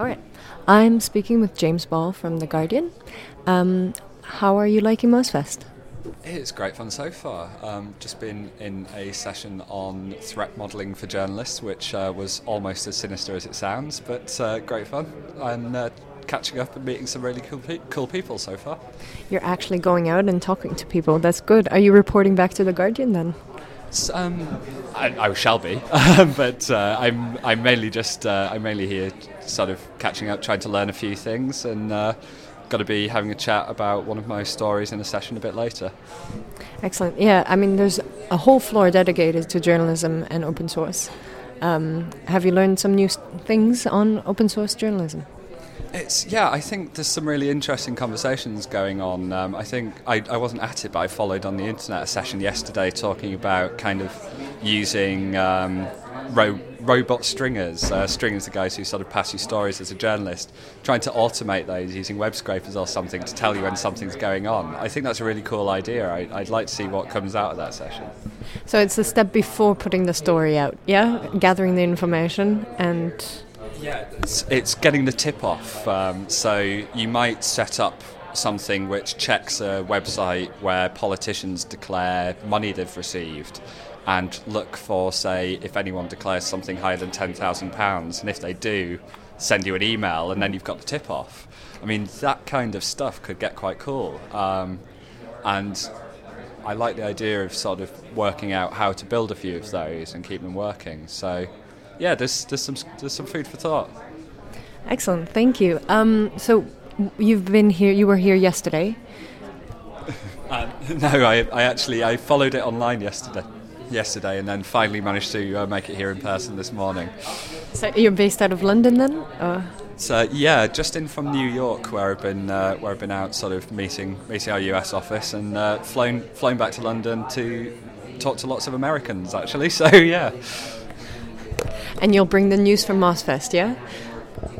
All right. I'm speaking with James Ball from The Guardian. Um, how are you liking MozFest? It's great fun so far. Um, just been in a session on threat modelling for journalists, which uh, was almost as sinister as it sounds, but uh, great fun. And uh, catching up and meeting some really cool, pe- cool people so far. You're actually going out and talking to people. That's good. Are you reporting back to The Guardian then? Um, I, I, shall be, but uh, I'm I'm mainly just uh, I'm mainly here, sort of catching up, trying to learn a few things, and uh, got to be having a chat about one of my stories in a session a bit later. Excellent. Yeah, I mean, there's a whole floor dedicated to journalism and open source. Um, have you learned some new things on open source journalism? It's yeah. I think there's some really interesting conversations going on. Um, I think I, I wasn't at it, but I followed on the internet a session yesterday talking about kind of using um, ro- robot stringers. Uh, stringers are guys who sort of pass you stories as a journalist, trying to automate those using web scrapers or something to tell you when something's going on. I think that's a really cool idea. I, I'd like to see what comes out of that session. So it's the step before putting the story out, yeah, gathering the information and yeah, it's, it's getting the tip off. Um, so you might set up something which checks a website where politicians declare money they've received and look for, say, if anyone declares something higher than £10,000, and if they do, send you an email, and then you've got the tip off. I mean, that kind of stuff could get quite cool. Um, and I like the idea of sort of working out how to build a few of those and keep them working. So yeah, there's there's some there's some food for thought. Excellent, thank you. Um, so you've been here. You were here yesterday. uh, no, I, I actually I followed it online yesterday, yesterday, and then finally managed to uh, make it here in person this morning. So you're based out of London then? Or? So yeah, just in from New York, where I've been uh, where I've been out, sort of meeting meeting our US office, and uh, flown flown back to London to talk to lots of Americans actually. So yeah. And you'll bring the news from MozFest, yeah?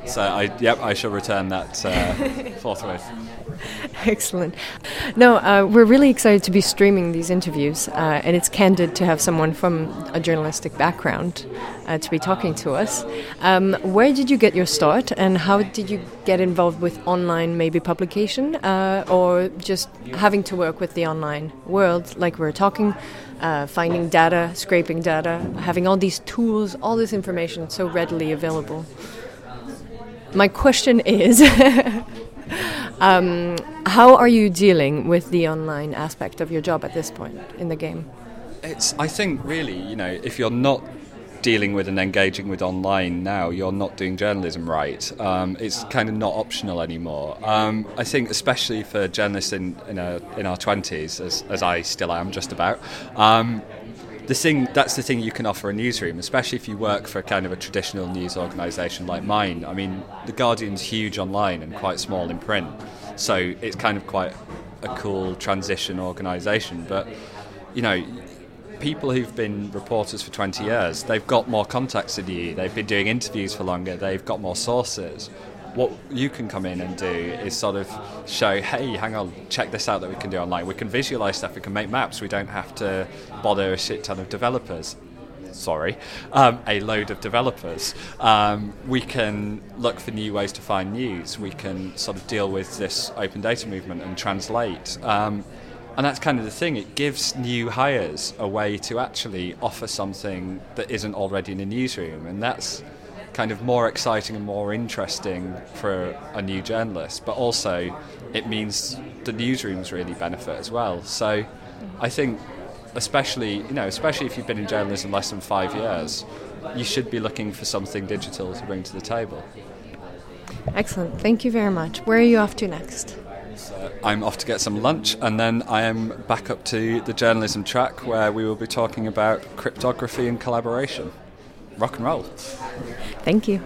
So, I, yep, I shall return that uh, forthwith. Excellent. No, uh, we're really excited to be streaming these interviews, uh, and it's candid to have someone from a journalistic background uh, to be talking to us. Um, where did you get your start, and how did you get involved with online, maybe publication, uh, or just having to work with the online world, like we we're talking? uh, finding data, scraping data, having all these tools, all this information so readily available. My question is um, how are you dealing with the online aspect of your job at this point in the game? It's, I think, really, you know, if you're not dealing with and engaging with online now, you're not doing journalism right. Um, it's kind of not optional anymore. Um, I think, especially for journalists in in, a, in our twenties, as, as I still am, just about. Um, the thing that's the thing you can offer a newsroom, especially if you work for kind of a traditional news organisation like mine. I mean, the Guardian's huge online and quite small in print, so it's kind of quite a cool transition organisation. But you know, people who've been reporters for 20 years, they've got more contacts than you, they've been doing interviews for longer, they've got more sources. What you can come in and do is sort of show, hey, hang on, check this out that we can do online. We can visualize stuff, we can make maps, we don't have to bother a shit ton of developers sorry, um, a load of developers. Um, we can look for new ways to find news. We can sort of deal with this open data movement and translate. Um, and that's kind of the thing, it gives new hires a way to actually offer something that isn't already in a newsroom. And that's kind of more exciting and more interesting for a new journalist. But also, it means the newsrooms really benefit as well. So I think, especially, you know, especially if you've been in journalism less than five years, you should be looking for something digital to bring to the table. Excellent. Thank you very much. Where are you off to next? So I'm off to get some lunch, and then I am back up to the journalism track where we will be talking about cryptography and collaboration. Rock and roll. Thank you.